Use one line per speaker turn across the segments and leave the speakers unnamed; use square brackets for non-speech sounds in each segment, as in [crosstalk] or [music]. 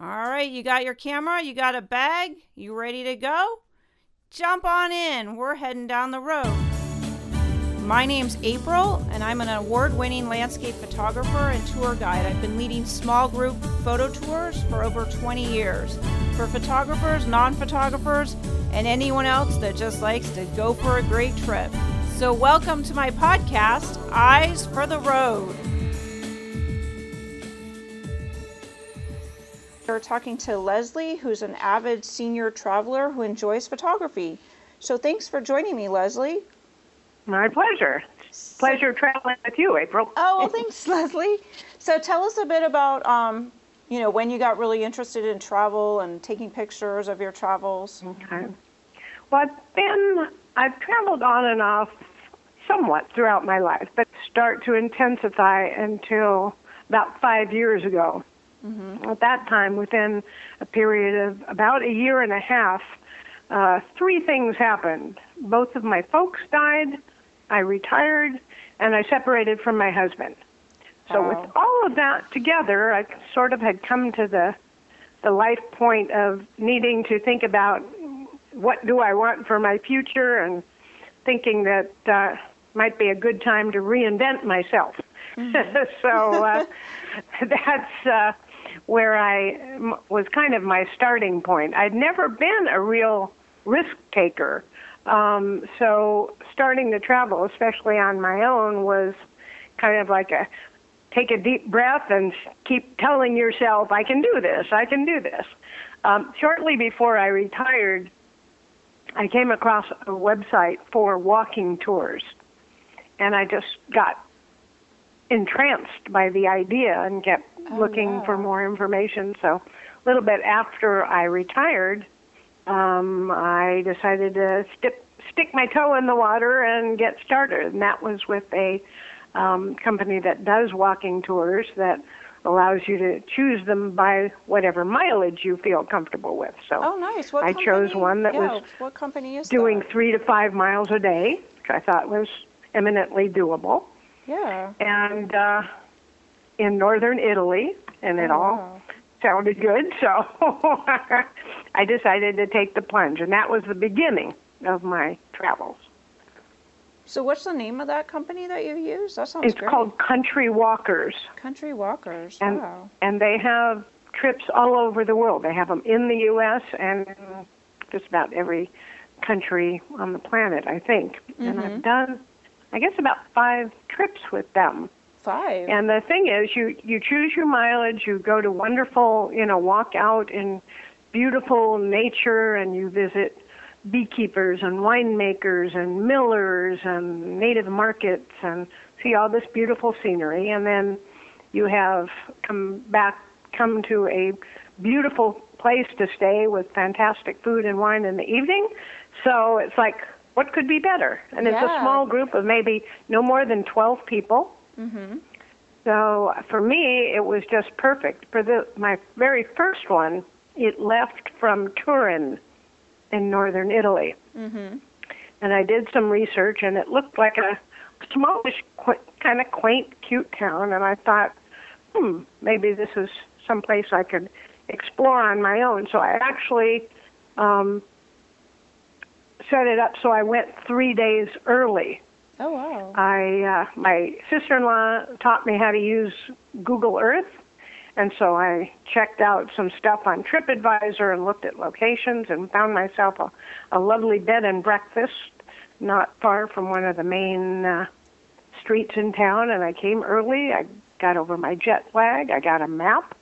All right, you got your camera, you got a bag, you ready to go? Jump on in. We're heading down the road. My name's April, and I'm an award winning landscape photographer and tour guide. I've been leading small group photo tours for over 20 years for photographers, non photographers, and anyone else that just likes to go for a great trip. So, welcome to my podcast, Eyes for the Road. We're talking to Leslie, who's an avid senior traveler who enjoys photography. So, thanks for joining me, Leslie.
My pleasure. Pleasure traveling with you, April.
Oh, well, thanks, [laughs] Leslie. So, tell us a bit about, um, you know, when you got really interested in travel and taking pictures of your travels.
Okay. Well, I've been, I've traveled on and off somewhat throughout my life, but start to intensify until about five years ago. Mm-hmm. At that time, within a period of about a year and a half, uh, three things happened. Both of my folks died, I retired, and I separated from my husband. So
Wow.
with all of that together, I sort of had come to the the life point of needing to think about what do I want for my future and thinking that uh, might be a good time to reinvent myself. [laughs] so uh, [laughs] that's uh, where I was kind of my starting point. I'd never been a real risk taker. Um, so starting to travel, especially on my own, was kind of like a take a deep breath and keep telling yourself, I can do this, I can do this. Um, shortly before I retired, I came across a website for walking tours, and I just got entranced by the idea and kept
Oh,
looking
yeah.
for more information. So, a little bit after I retired, um, I decided to stick stick my toe in the water and get started, and that was with a um, company that does walking tours that allows you to choose them by whatever mileage you feel comfortable with. So
Oh, nice. What
I chose
company-
one that
yeah,
was
what company is
doing
that?
three to five miles a day, which I thought was eminently doable,
Yeah.
and uh, in northern Italy, and it
Oh,
all sounded good. So [laughs] I decided to take the plunge, and that was the beginning of my travels.
So, what's the name of that company that you use? That sounds
It's
great.
called Country Walkers.
Country Walkers.
and
wow.
and they have trips all over the world. They have them in the U.S. and just about every country on the planet, I think. And I've mm-hmm. done, I guess, about five trips with them.
Five.
And the thing is, you you choose your mileage. You go to wonderful, you know, walk out in beautiful nature, and you visit beekeepers and winemakers and millers and native markets and see all this beautiful scenery. And then you have come back, come to a beautiful place to stay with fantastic food and wine in the evening. So it's like, what could be better? And it's
Yeah.
a small group of maybe no more than 12 people.
Mm-hmm.
So for me, it was just perfect. For the my very first one, it left from Turin in northern Italy,
Mm-hmm.
and I did some research, and it looked like a smallish, qu- kind of quaint, cute town. And I thought, hmm, maybe this is some place I could explore on my own. So I actually um, set it up so I went three days early.
Oh, wow.
I uh, my sister-in-law taught me how to use Google Earth, and so I checked out some stuff on TripAdvisor and looked at locations and found myself a, a lovely bed and breakfast not far from one of the main uh, streets in town. And I came early. I got over my jet lag. I got a map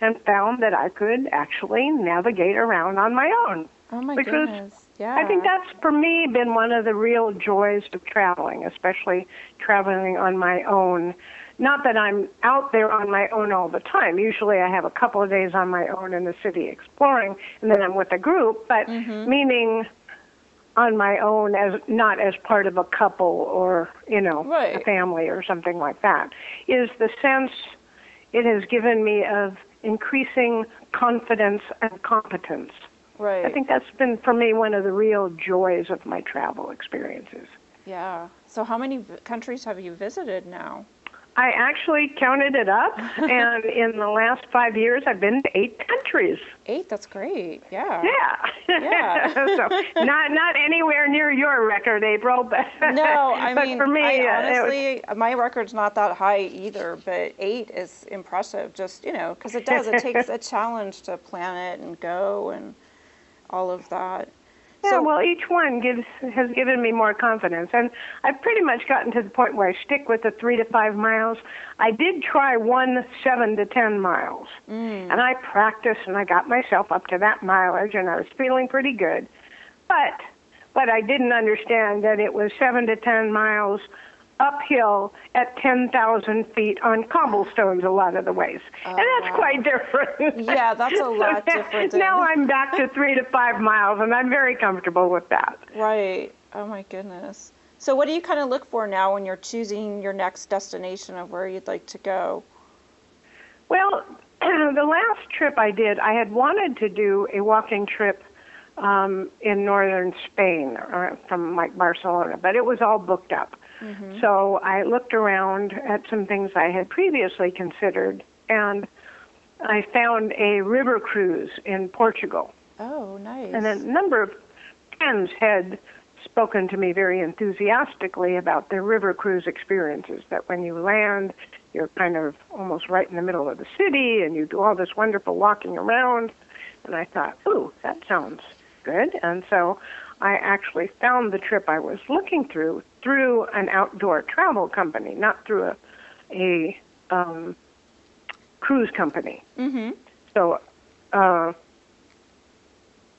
and found that I could actually navigate around on my own.
oh, my
which was-
goodness. yeah.
I think that's for me been one of the real joys of traveling, especially traveling on my own. Not that I'm out there on my own all the time. Usually I have a couple of days on my own in the city exploring and then I'm with a group, but mm-hmm. meaning on my own as not as part of a couple or, you know, a family or something like that. Is the sense it has given me of increasing confidence and competence.
Right.
I think that's been for me one of the real joys of my travel experiences.
Yeah. So, how many v- countries have you visited now?
I actually counted it up, [laughs] and in the last five years, I've been to eight countries.
Eight, that's great. Yeah.
Yeah.
Yeah. [laughs]
so not not anywhere near your record, April, but [laughs]
No, I
but
mean,
for me,
I
it was-
honestly, my record's not that high either, but eight is impressive. Just you know, because it does. It takes a challenge to plan it and go and all of that.
Yeah,
So-
well, each one gives has given me more confidence, and I've pretty much gotten to the point where I stick with the three to five miles. I did try one seven to ten miles,
Mm.
and I practiced, and I got myself up to that mileage, and I was feeling pretty good. But but I didn't understand that it was seven to ten miles uphill at ten thousand feet on cobblestones a lot of the ways, and that's
Oh, wow.
quite different.
Yeah, that's a lot [laughs] different
now I'm back to three to five miles, and I'm very comfortable with that.
Right. Oh my goodness. So what do you kind of look for now when you're choosing your next destination of where you'd like to go?
Well, [clears throat] the last trip I did, I had wanted to do a walking trip um, in northern Spain, or from like Barcelona, but it was all booked up. Mm-hmm. So I looked around at some things I had previously considered, and I found a river cruise in Portugal.
Oh, nice.
And a number of friends had spoken to me very enthusiastically about their river cruise experiences. That when you land, you're kind of almost right in the middle of the city, and you do all this wonderful walking around. And I thought, ooh, that sounds good. And so I actually found the trip I was looking through through an outdoor travel company, not through a a um, cruise company.
mm-hmm.
So uh,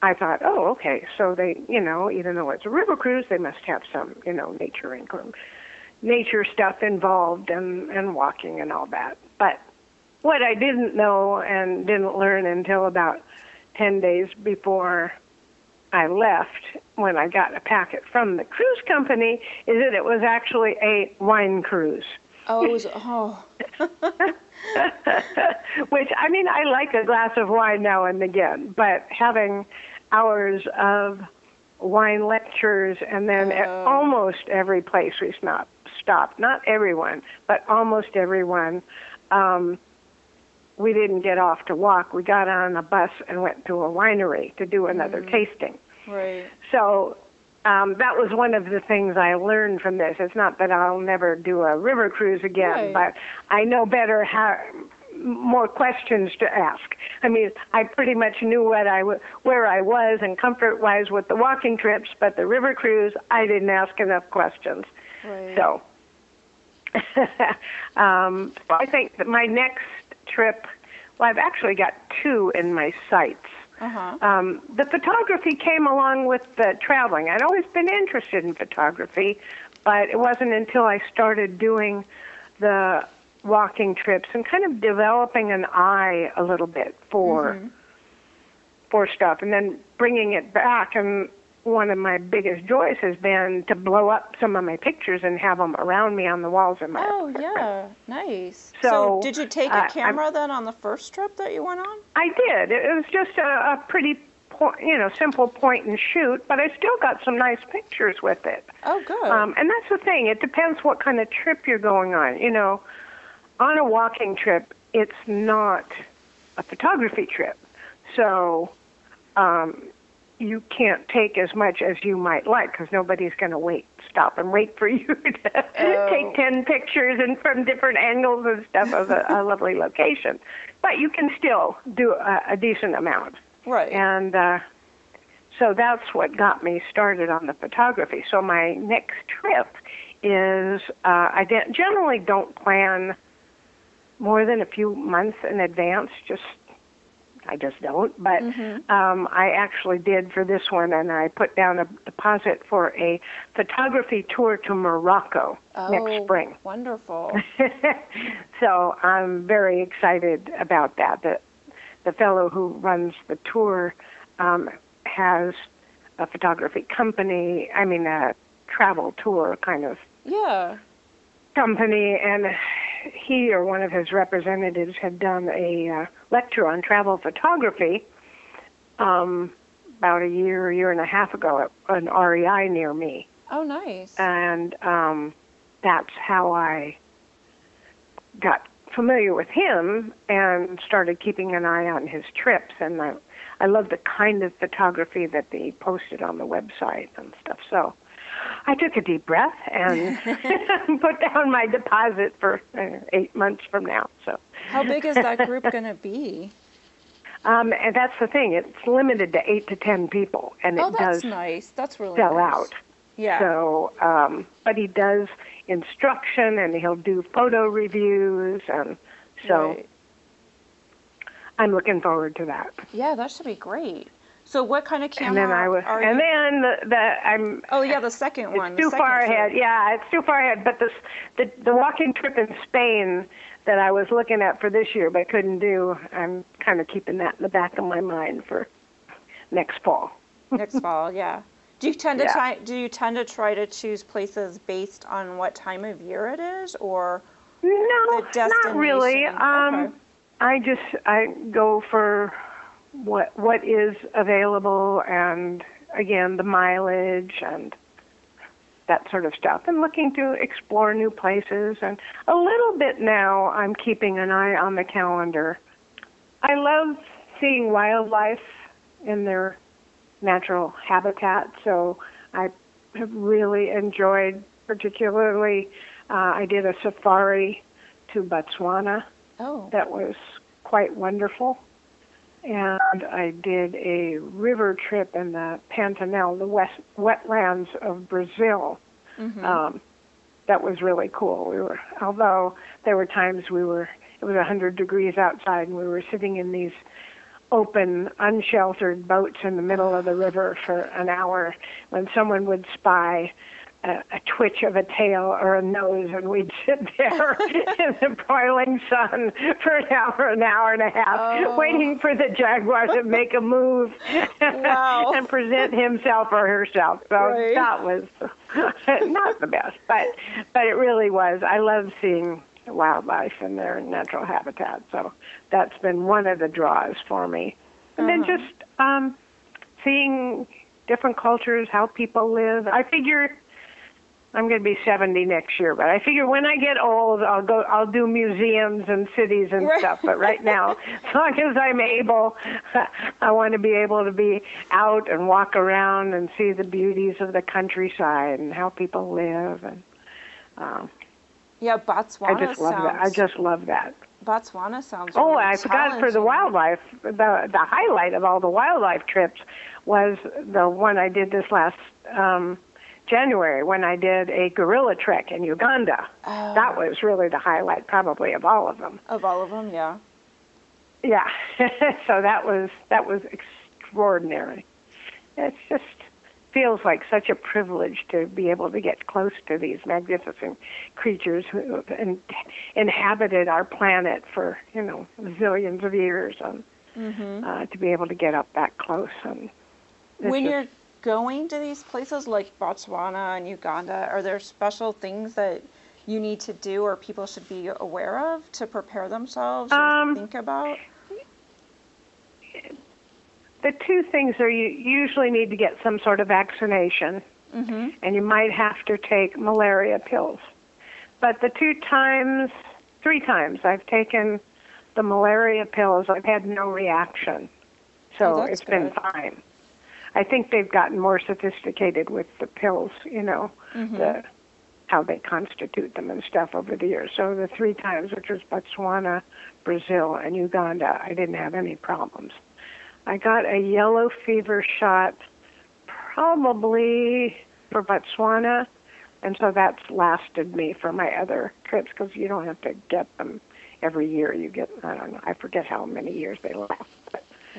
I thought, oh, okay. So they, you know, even though it's a river cruise, they must have some, you know, nature income, nature stuff involved and and walking and all that. But what I didn't know and didn't learn until about ten days before I left, when I got a packet from the cruise company, is that it was actually a wine cruise.
Oh, it was, [laughs] oh. [laughs]
Which I mean, I like a glass of wine now and again, but having hours of wine lectures and then at
Oh.
almost every place we stop, stopped, not everyone, but almost everyone, um, we didn't get off to walk. We got on a bus and went to a winery to do another tasting.
Right.
So um, that was one of the things I learned from this. It's not that I'll never do a river cruise again,
Right.
but I know better how more questions to ask. I mean, I pretty much knew what I w- where I was and comfort-wise with the walking trips, but the river cruise, I didn't ask enough questions.
Right.
So, [laughs] um, I think that my next trip, well, I've actually got two in my sights.
Uh-huh.
Um, the photography came along with the traveling. I'd always been interested in photography, but it wasn't until I started doing the walking trips and kind of developing an eye a little bit for for stuff, and then bringing it back. And one of my biggest joys has been to blow up some of my pictures and have them around me on the walls in my
Oh, yeah. Nice.
So,
did you take
uh,
a
I'm-
camera then on the first trip that you went on?
I did. It was just a, a pretty, po- you know, simple point and shoot, but I still got some nice pictures with it.
Oh, good.
Um, and that's the thing. It depends what kind of trip you're going on. You know, on a walking trip, it's not a photography trip, so um, you can't take as much as you might like because nobody's going to wait, stop and wait for [laughs] you to
Oh.
take ten pictures and from different angles and stuff of a, a [laughs] lovely location. But you can still do a, a decent amount.
right.
And uh, so that's what got me started on the photography. So my next trip is uh, I de- generally don't plan more than a few months in advance. Just I just don't. But um, I actually did for this one, and I put down a deposit for a photography tour to Morocco
oh,
next spring.
Wonderful. [laughs]
so I'm very excited about that. The the fellow who runs the tour um, has a photography company. I mean, a travel tour kind of
yeah.
company, and he or one of his representatives had done a uh, lecture on travel photography um, about a year, year and a half ago at an REI near me
Oh, nice.
and um, that's how I got familiar with him and started keeping an eye on his trips and I I love the kind of photography that they posted on the website and stuff. So I took a deep breath and [laughs] [laughs] put down my deposit for uh, eight months from now. So
how big is that group [laughs] going to be?
Um, and that's the thing; it's limited to eight to ten people, and
oh,
it
that's
does
nice. That's really
sell
nice.
out.
Yeah.
So, um, but he does instruction, and he'll do photo reviews, and so
Right.
I'm looking forward to that.
Yeah, that should be great. So what kind of camera
and then I was,
are
and
you?
then the, the I'm.
oh yeah, the second one.
It's too far
trip.
ahead. Yeah, it's too far ahead. But this, the the walking trip in Spain that I was looking at for this year but couldn't do. I'm kind of keeping that in the back of my mind for next fall.
Next [laughs] fall, yeah. Do you tend to
Yeah.
try? Do you tend to try to choose places based on what time of year it is, or
No,
The
not really. Um,
Okay.
I just I go for what what is available, and again the mileage and that sort of stuff, and looking to explore new places. And a little bit now, I'm keeping an eye on the calendar. I love seeing wildlife in their natural habitat, so I have really enjoyed, particularly, uh, I did a safari to Botswana
oh,
that was quite wonderful. And I did a river trip in the Pantanal, the west wetlands of Brazil.
mhm.
Um, that was really cool. We were, although there were times we were, it was a hundred degrees outside, and we were sitting in these open, unsheltered boats in the middle of the river for an hour. When someone would spy a, a twitch of a tail or a nose, and we'd sit [laughs] there in the broiling sun for an hour, an hour and a half,
Oh.
waiting for the jaguar to make a move
Wow. [laughs]
and present himself or herself. So
Right.
that was [laughs] not the best, but but it really was. I love seeing wildlife in their natural habitat. So that's been one of the draws for me. And then
Uh-huh.
just um, seeing different cultures, how people live. I figure I'm going to be 70 next year, but I figure when I get old, I'll go. I'll do museums and cities and
Right.
stuff. But right now, [laughs] as long as I'm able, [laughs] I want to be able to be out and walk around and see the beauties of the countryside and how people live. And um,
yeah, Botswana
I just love
sounds.
that. I just love that.
Botswana sounds.
Oh,
really
I forgot for the wildlife. The the highlight of all the wildlife trips was the one I did this last um, January when I did a gorilla trek in Uganda.
Oh,
That was really the highlight, probably of all of them.
of all of them, yeah.
Yeah, [laughs] so that was that was extraordinary. It just feels like such a privilege to be able to get close to these magnificent creatures who have in, inhabited our planet for you know zillions of years, and
hmm
uh, to be able to get up that close. And
When you're going to these places like Botswana and Uganda, are there special things that you need to do or people should be aware of to prepare themselves or
Um,
think about?
the two things are you usually need to get some sort of vaccination.
hmm
and you might have to take malaria pills. But the two times, three times I've taken the malaria pills, I've had no reaction. So
Oh,
it's been fine. I think they've gotten more sophisticated with the pills, you know,
Mhm.
the how they constitute them and stuff over the years. So the three times, which was Botswana, Brazil, and Uganda, I didn't have any problems. I got a yellow fever shot probably for Botswana, and so that's lasted me for my other trips because you don't have to get them every year. You get I don't know I forget how many years they last,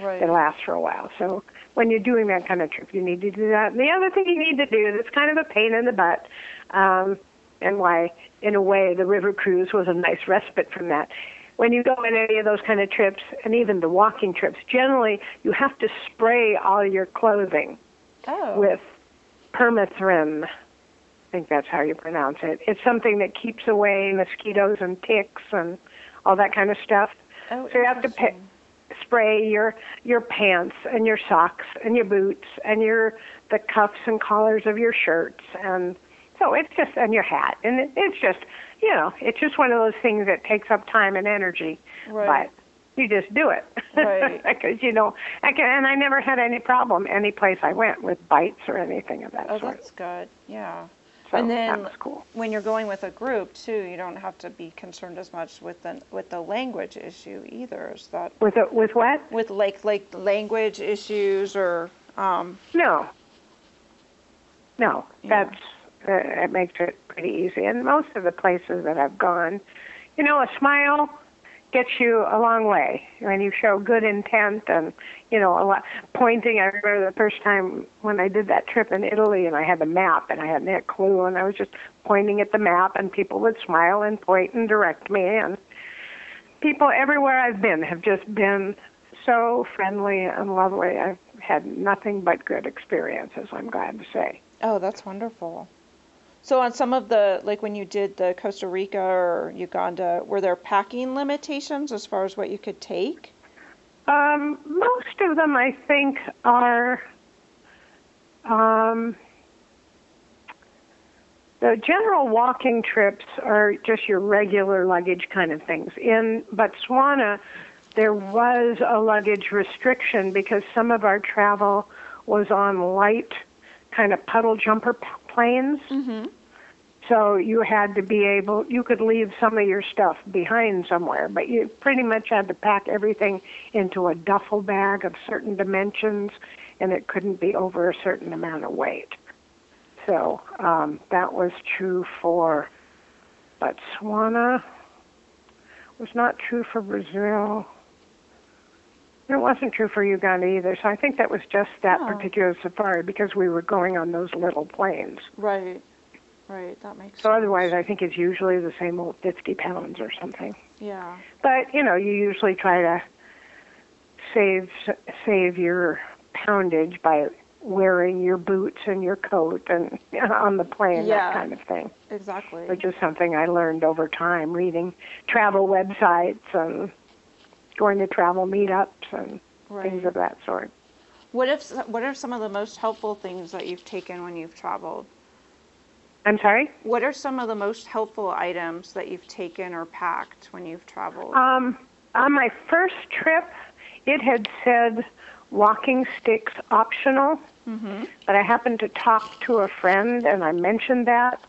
Right.
they last for a while. So when you're doing that kind of trip, you need to do that. And the other thing you need to do that's kind of a pain in the butt, um, and why in a way the river cruise was a nice respite from that. When you go on any of those kind of trips, and even the walking trips, generally you have to spray all your clothing
Oh.
with permethrin. I think that's how you pronounce it. It's something that keeps away mosquitoes and ticks and all that kind of stuff.
oh,
so you have to pay-
interesting.
Spray your your pants and your socks and your boots and your the cuffs and collars of your shirts and so it's just and your hat, and it, it's just you know it's just one of those things that takes up time and energy,
Right.
but you just do it
Right. [laughs]
because you know I can, and I never had any problem any place I went with bites or anything of that
Oh,
sort.
that's good. Yeah.
So
and then
cool.
when you're going with a group too, you don't have to be concerned as much with the with the language issue either. Is that
With a, with what?
with like like language issues or um,
No. No,
Yeah.
that's uh, it makes it pretty easy. And most of the places that I've gone, you know, a smile gets you a long way when you show good intent and you know a lot pointing. I remember the first time when I did that trip in Italy and I had the map and I hadn't had a clue and I was just pointing at the map and people would smile and point and direct me and people everywhere I've been have just been so friendly and lovely. I've had nothing but good experiences, I'm glad to say.
oh, that's wonderful. So on some of the like when you did the Costa Rica or Uganda, were there packing limitations as far as what you could take?
Um, most of them, I think, are um, the general walking trips are just your regular luggage kind of things. In Botswana, there was a luggage restriction because some of our travel was on light, kind of puddle jumper planes.
Mm-hmm.
So you had to be able, you could leave some of your stuff behind somewhere, but you pretty much had to pack everything into a duffel bag of certain dimensions, and it couldn't be over a certain amount of weight. So um, that was true for Botswana. Was not true for Brazil. It wasn't true for Uganda either. So I think that was just that
Oh.
particular safari because we were going on those little planes.
Right. Right. That makes
So
sense.
otherwise, I think it's usually the same old 50 pounds or something.
Yeah.
But you know, you usually try to save save your poundage by wearing your boots and your coat and [laughs] on the plane,
Yeah.
that kind of thing.
Exactly.
Which is something I learned over time, reading travel websites and going to travel meetups and things of that sort.
What if what are some of the most helpful things that you've taken when you've traveled?
I'm sorry.
What are some of the most helpful items that you've taken or packed when you've traveled?
Um, on my first trip, it had said walking sticks optional,
mm-hmm.
but I happened to talk to a friend and I mentioned that,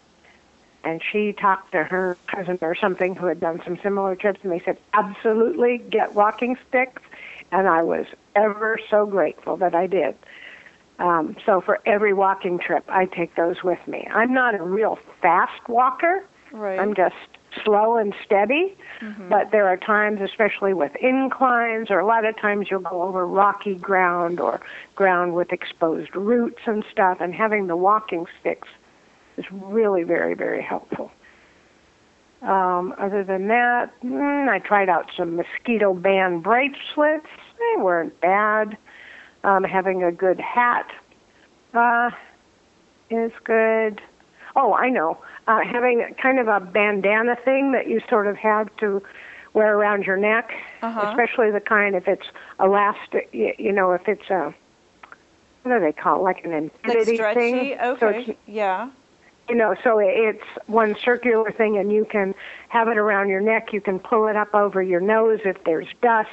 and she talked to her cousin or something who had done some similar trips, and they said, absolutely get walking sticks, and I was ever so grateful that I did. Um, so for every walking trip, I take those with me. I'm not a real fast walker.
Right.
I'm just slow and steady. But there are times, especially with inclines, or a lot of times you'll go over rocky ground or ground with exposed roots and stuff, and having the walking sticks is really very, very helpful. Um, other than that, mm, I tried out some mosquito band bracelets. They weren't bad. Um, having a good hat uh, is good. Oh, I know. Uh, having kind of a bandana thing that you sort of have to wear around your neck,
Uh-huh.
especially the kind if it's elastic. You, you know, if it's a what do they call it? like an
like
infinity
stretchy?
thing. So
Okay.
it's,
yeah.
You know, so it's one circular thing, and you can have it around your neck. You can pull it up over your nose if there's dust,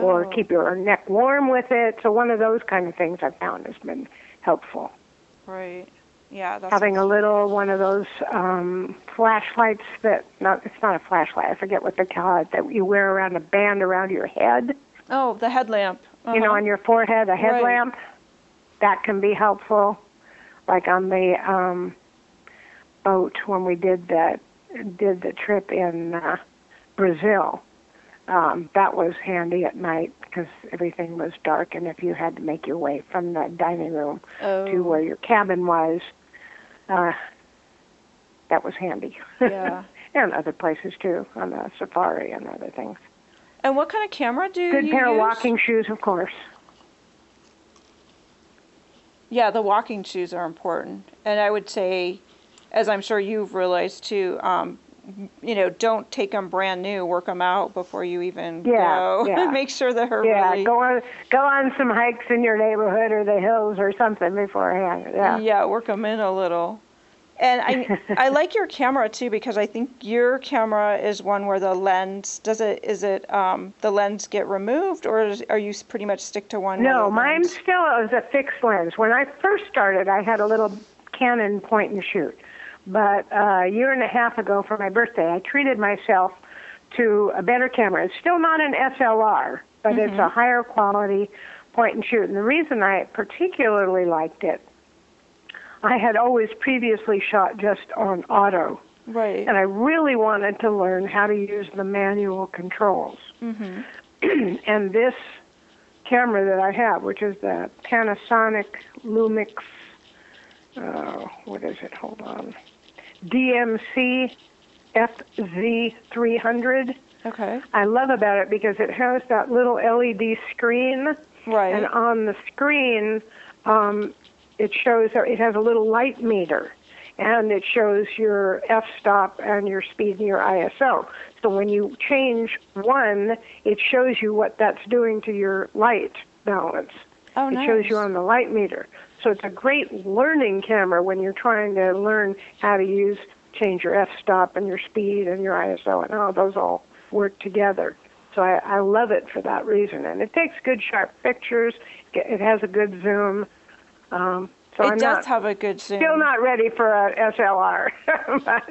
or
Oh.
keep your neck warm with it. So one of those kind of things I've found has been helpful.
Right. Yeah. That's
Having a little one of those um, flashlights that not it's not a flashlight. I forget what they call it that you wear around a band around your head.
Oh, the headlamp.
You know,
Uh-huh.
on your forehead, a
Right.
headlamp. That can be helpful. Like on the um, boat when we did that did the trip in uh, Brazil. Um, that was handy at night because everything was dark, and if you had to make your way from the dining room
oh.
to where your cabin was, uh, that was handy.
Yeah. [laughs]
and other places too, on the safari and other things.
And what kind of camera do
Good
you
pair of walking shoes, of course.
Yeah, the walking shoes are important. And I would say, as I'm sure you've realized too, um, you know, don't take them brand new. Work them out before you even
Yeah,
go. [laughs]
yeah.
Make sure that they're
Yeah,
really.
go on go on some hikes in your neighborhood or the hills or something beforehand. Yeah.
Yeah, work them in a little. And I [laughs] I like your camera too because I think your camera is one where the lens does it is it um, the lens get removed or is, are you pretty much stick to one?
No, mine still is a fixed lens. When I first started, I had a little Canon point and shoot, but uh, a year and a half ago for my birthday, I treated myself to a better camera. It's still not an SLR, but it's a higher quality point and shoot. And the reason I particularly liked it, I had always previously shot just on auto,
Right.
and I really wanted to learn how to use the manual controls.
Mhm. [clears throat]
and this camera that I have, which is the Panasonic Lumix, uh, what is it? Hold on, DMC FZ300.
Okay.
I love about it because it has that little LED screen,
Right.
and on the screen, um, it shows it has a little light meter, and it shows your f-stop and your speed and your ISO. So when you change one, it shows you what that's doing to your light balance.
oh, nice.
It shows you on the light meter. So it's a great learning camera when you're trying to learn how to use change your f-stop and your speed and your ISO and how those all work together. So I, I love it for that reason, and it takes good sharp pictures. It has a good zoom. Um, so
it
I'm
does
not,
have a good zoom.
still not ready for a SLR, [laughs] but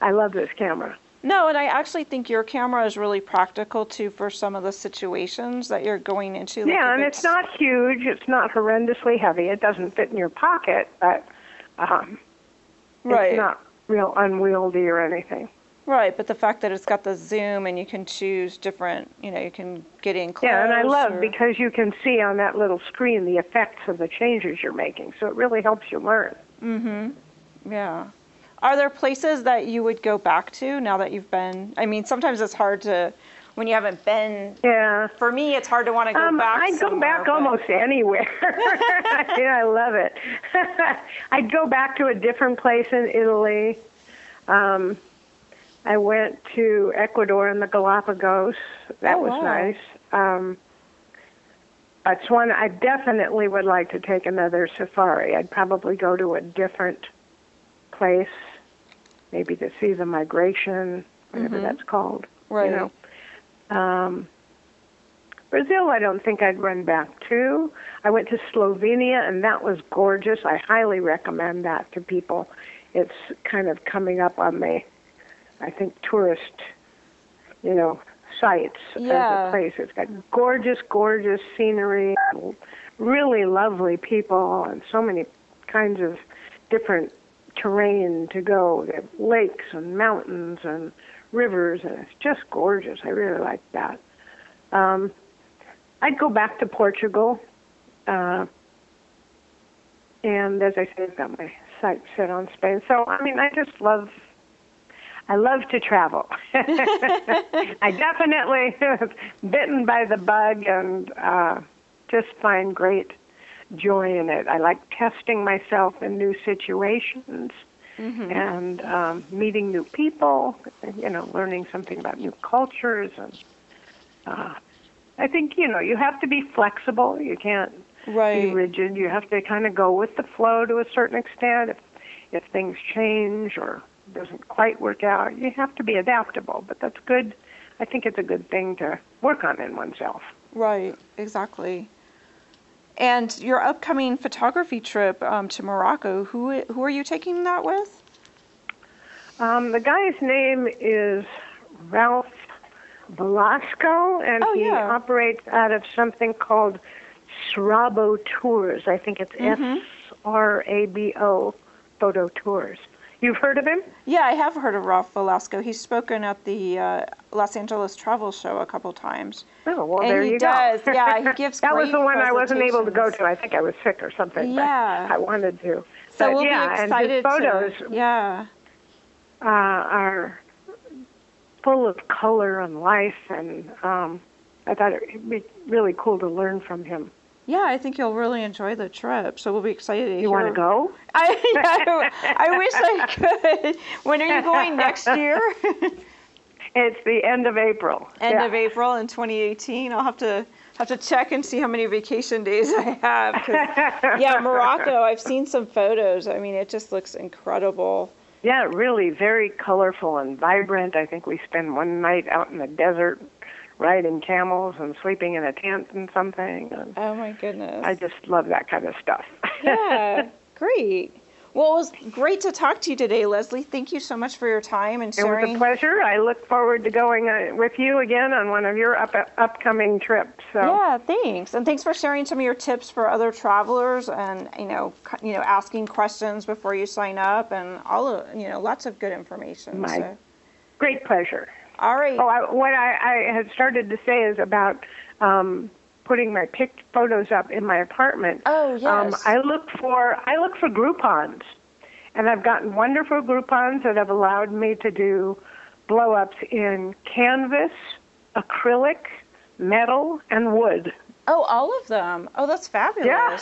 I love this camera.
No, and I actually think your camera is really practical too for some of the situations that you're going into. like
yeah, and it's not huge. It's not horrendously heavy. It doesn't fit in your pocket, but um,
right,
it's not real unwieldy or anything.
right. But the fact that it's got the zoom and you can choose different, you know, you can get in close.
Yeah, and I love
or-
because you can see on that little screen the effects of the changes you're making. So it really helps you learn.
Mm-hmm. Yeah. Are there places that you would go back to now that you've been? I mean, sometimes it's hard to when you haven't been.
Yeah.
For me, it's hard to want to go
Um,
back.
I'd go back
but-
almost anywhere. [laughs] yeah, I love it. [laughs] I'd go back to a different place in Italy. Um, I went to Ecuador and the Galapagos. That
Oh,
was
wow.
nice. Um, that's one I definitely would like to take another safari. I'd probably go to a different place, maybe to see the migration, whatever
Mhm.
that's called.
Right.
You know. Um, Brazil, I don't think I'd run back to. I went to Slovenia, and that was gorgeous. I highly recommend that to people. It's kind of coming up on the, I think, tourist, you know, sites as
Yeah.
a place. It's got gorgeous, gorgeous scenery, really lovely people, and so many kinds of different terrain to go. They have lakes and mountains and rivers, and it's just gorgeous. I really like that. Um, I'd go back to Portugal, uh, and as I said, I've got my sights set on Spain. So I mean, I just love. I love to travel. [laughs] I definitely [laughs] bitten by the bug and uh, just find great joy in it. I like testing myself in new situations
Mhm.
and um, meeting new people, you know, learning something about new cultures. And uh, I think, you know, you have to be flexible. You can't be rigid. You have to kind of go with the flow to a certain extent. If, if things change or doesn't quite work out, you have to be adaptable. But that's good. I think it's a good thing to work on in oneself.
Right. Exactly. And your upcoming photography trip um, to Morocco, who who are you taking that with?
Um, the guy's name is Ralph Velasco, and
Oh,
he
yeah.
operates out of something called Srabo Tours. I think it's
Mhm.
S R A B O Photo Tours. You've heard of him?
Yeah, I have heard of Ralph Velasco. He's spoken at the uh, Los Angeles Travel Show a couple times.
Oh, well,
And
there
he
you
does.
go.
Yeah, he [laughs] gives
that was the one I wasn't able to go to. I think I was sick or something. but
Yeah.
I wanted to.
So
but
we'll
yeah,
be
and his photos
to. Yeah.
uh, are full of color and life, and um, I thought it would be really cool to learn from him.
Yeah, I think you'll really enjoy the trip. So we'll be excited to
You want to go? [laughs]
I, I, I wish I could. When are you going next year? [laughs]
It's the end of April.
End
Yeah.
of April in 2018. I'll have to have to check and see how many vacation days I have. [laughs] yeah, Morocco. I've seen some photos. I mean, it just looks incredible.
Yeah, really very colorful and vibrant. I think we spend one night out in the desert riding camels and sleeping in a tent and something. And
Oh my goodness.
I just love that kind of stuff. [laughs]
yeah, great. Well, it was great to talk to you today, Leslie. Thank you so much for your time and sharing.
It was a pleasure. I look forward to going uh, with you again on one of your up, upcoming trips. So
Yeah, thanks, and thanks for sharing some of your tips for other travelers, and you know, you know, asking questions before you sign up, and all of you know, lots of good information.
My-
so.
great pleasure.
All right.
Oh, I, what I, I had started to say is about um, putting my picked photos up in my apartment.
Oh,
Um,
yes.
I look for I look for Groupons, and I've gotten wonderful Groupons that have allowed me to do blow ups in canvas, acrylic, metal, and wood.
oh, all of them. Oh, that's fabulous.
Yeah,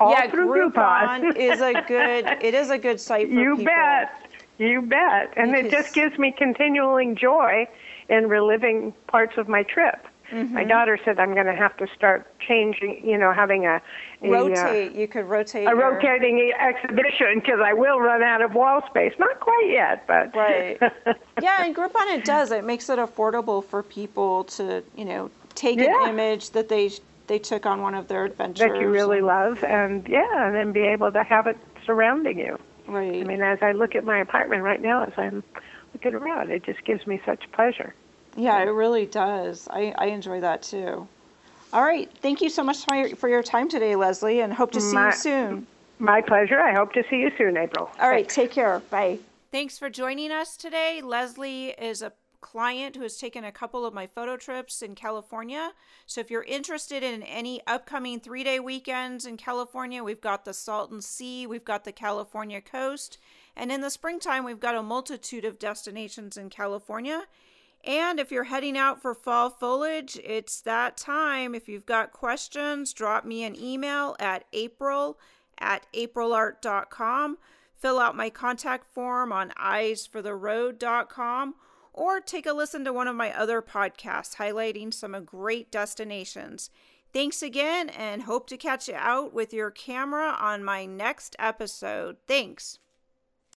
all
yeah, Groupon
Groupon.
is a [laughs] good. It is a good site for
You
people.
bet. You bet. And it just gives me continuing joy in reliving parts of my trip.
Mm-hmm.
My daughter said I'm going to have to start changing, you know, having a, a, uh,
Rotate. you could rotate.
a
your-
rotating exhibition because I will run out of wall space. Not quite yet, but
Right. [laughs] yeah, and Groupon it does. It makes it affordable for people to, you know, take
Yeah.
an image that they they took on one of their adventures.
that you really
and-
love, and yeah, and then be able to have it surrounding you.
Right.
I mean, as I look at my apartment right now, as I'm looking around, it just gives me such pleasure.
yeah, it really does. I, I enjoy that too. All right. Thank you so much for your, for your time today, Leslie, and hope to see
My-
you soon.
My pleasure. I hope to see you soon, April.
All right. Take care. Bye. Thanks for joining us today. Leslie is a client who has taken a couple of my photo trips in California. So if you're interested in any upcoming three day weekends in California, we've got the Salton Sea, we've got the California coast, and in the springtime, we've got a multitude of destinations in California. And if you're heading out for fall foliage, it's that time. If you've got questions, drop me an email at april at aprilart.com. Fill out my contact form on eyesfortheroad.com or take a listen to one of my other podcasts highlighting some great destinations. Thanks again and hope to catch you out with your camera on my next episode. Thanks.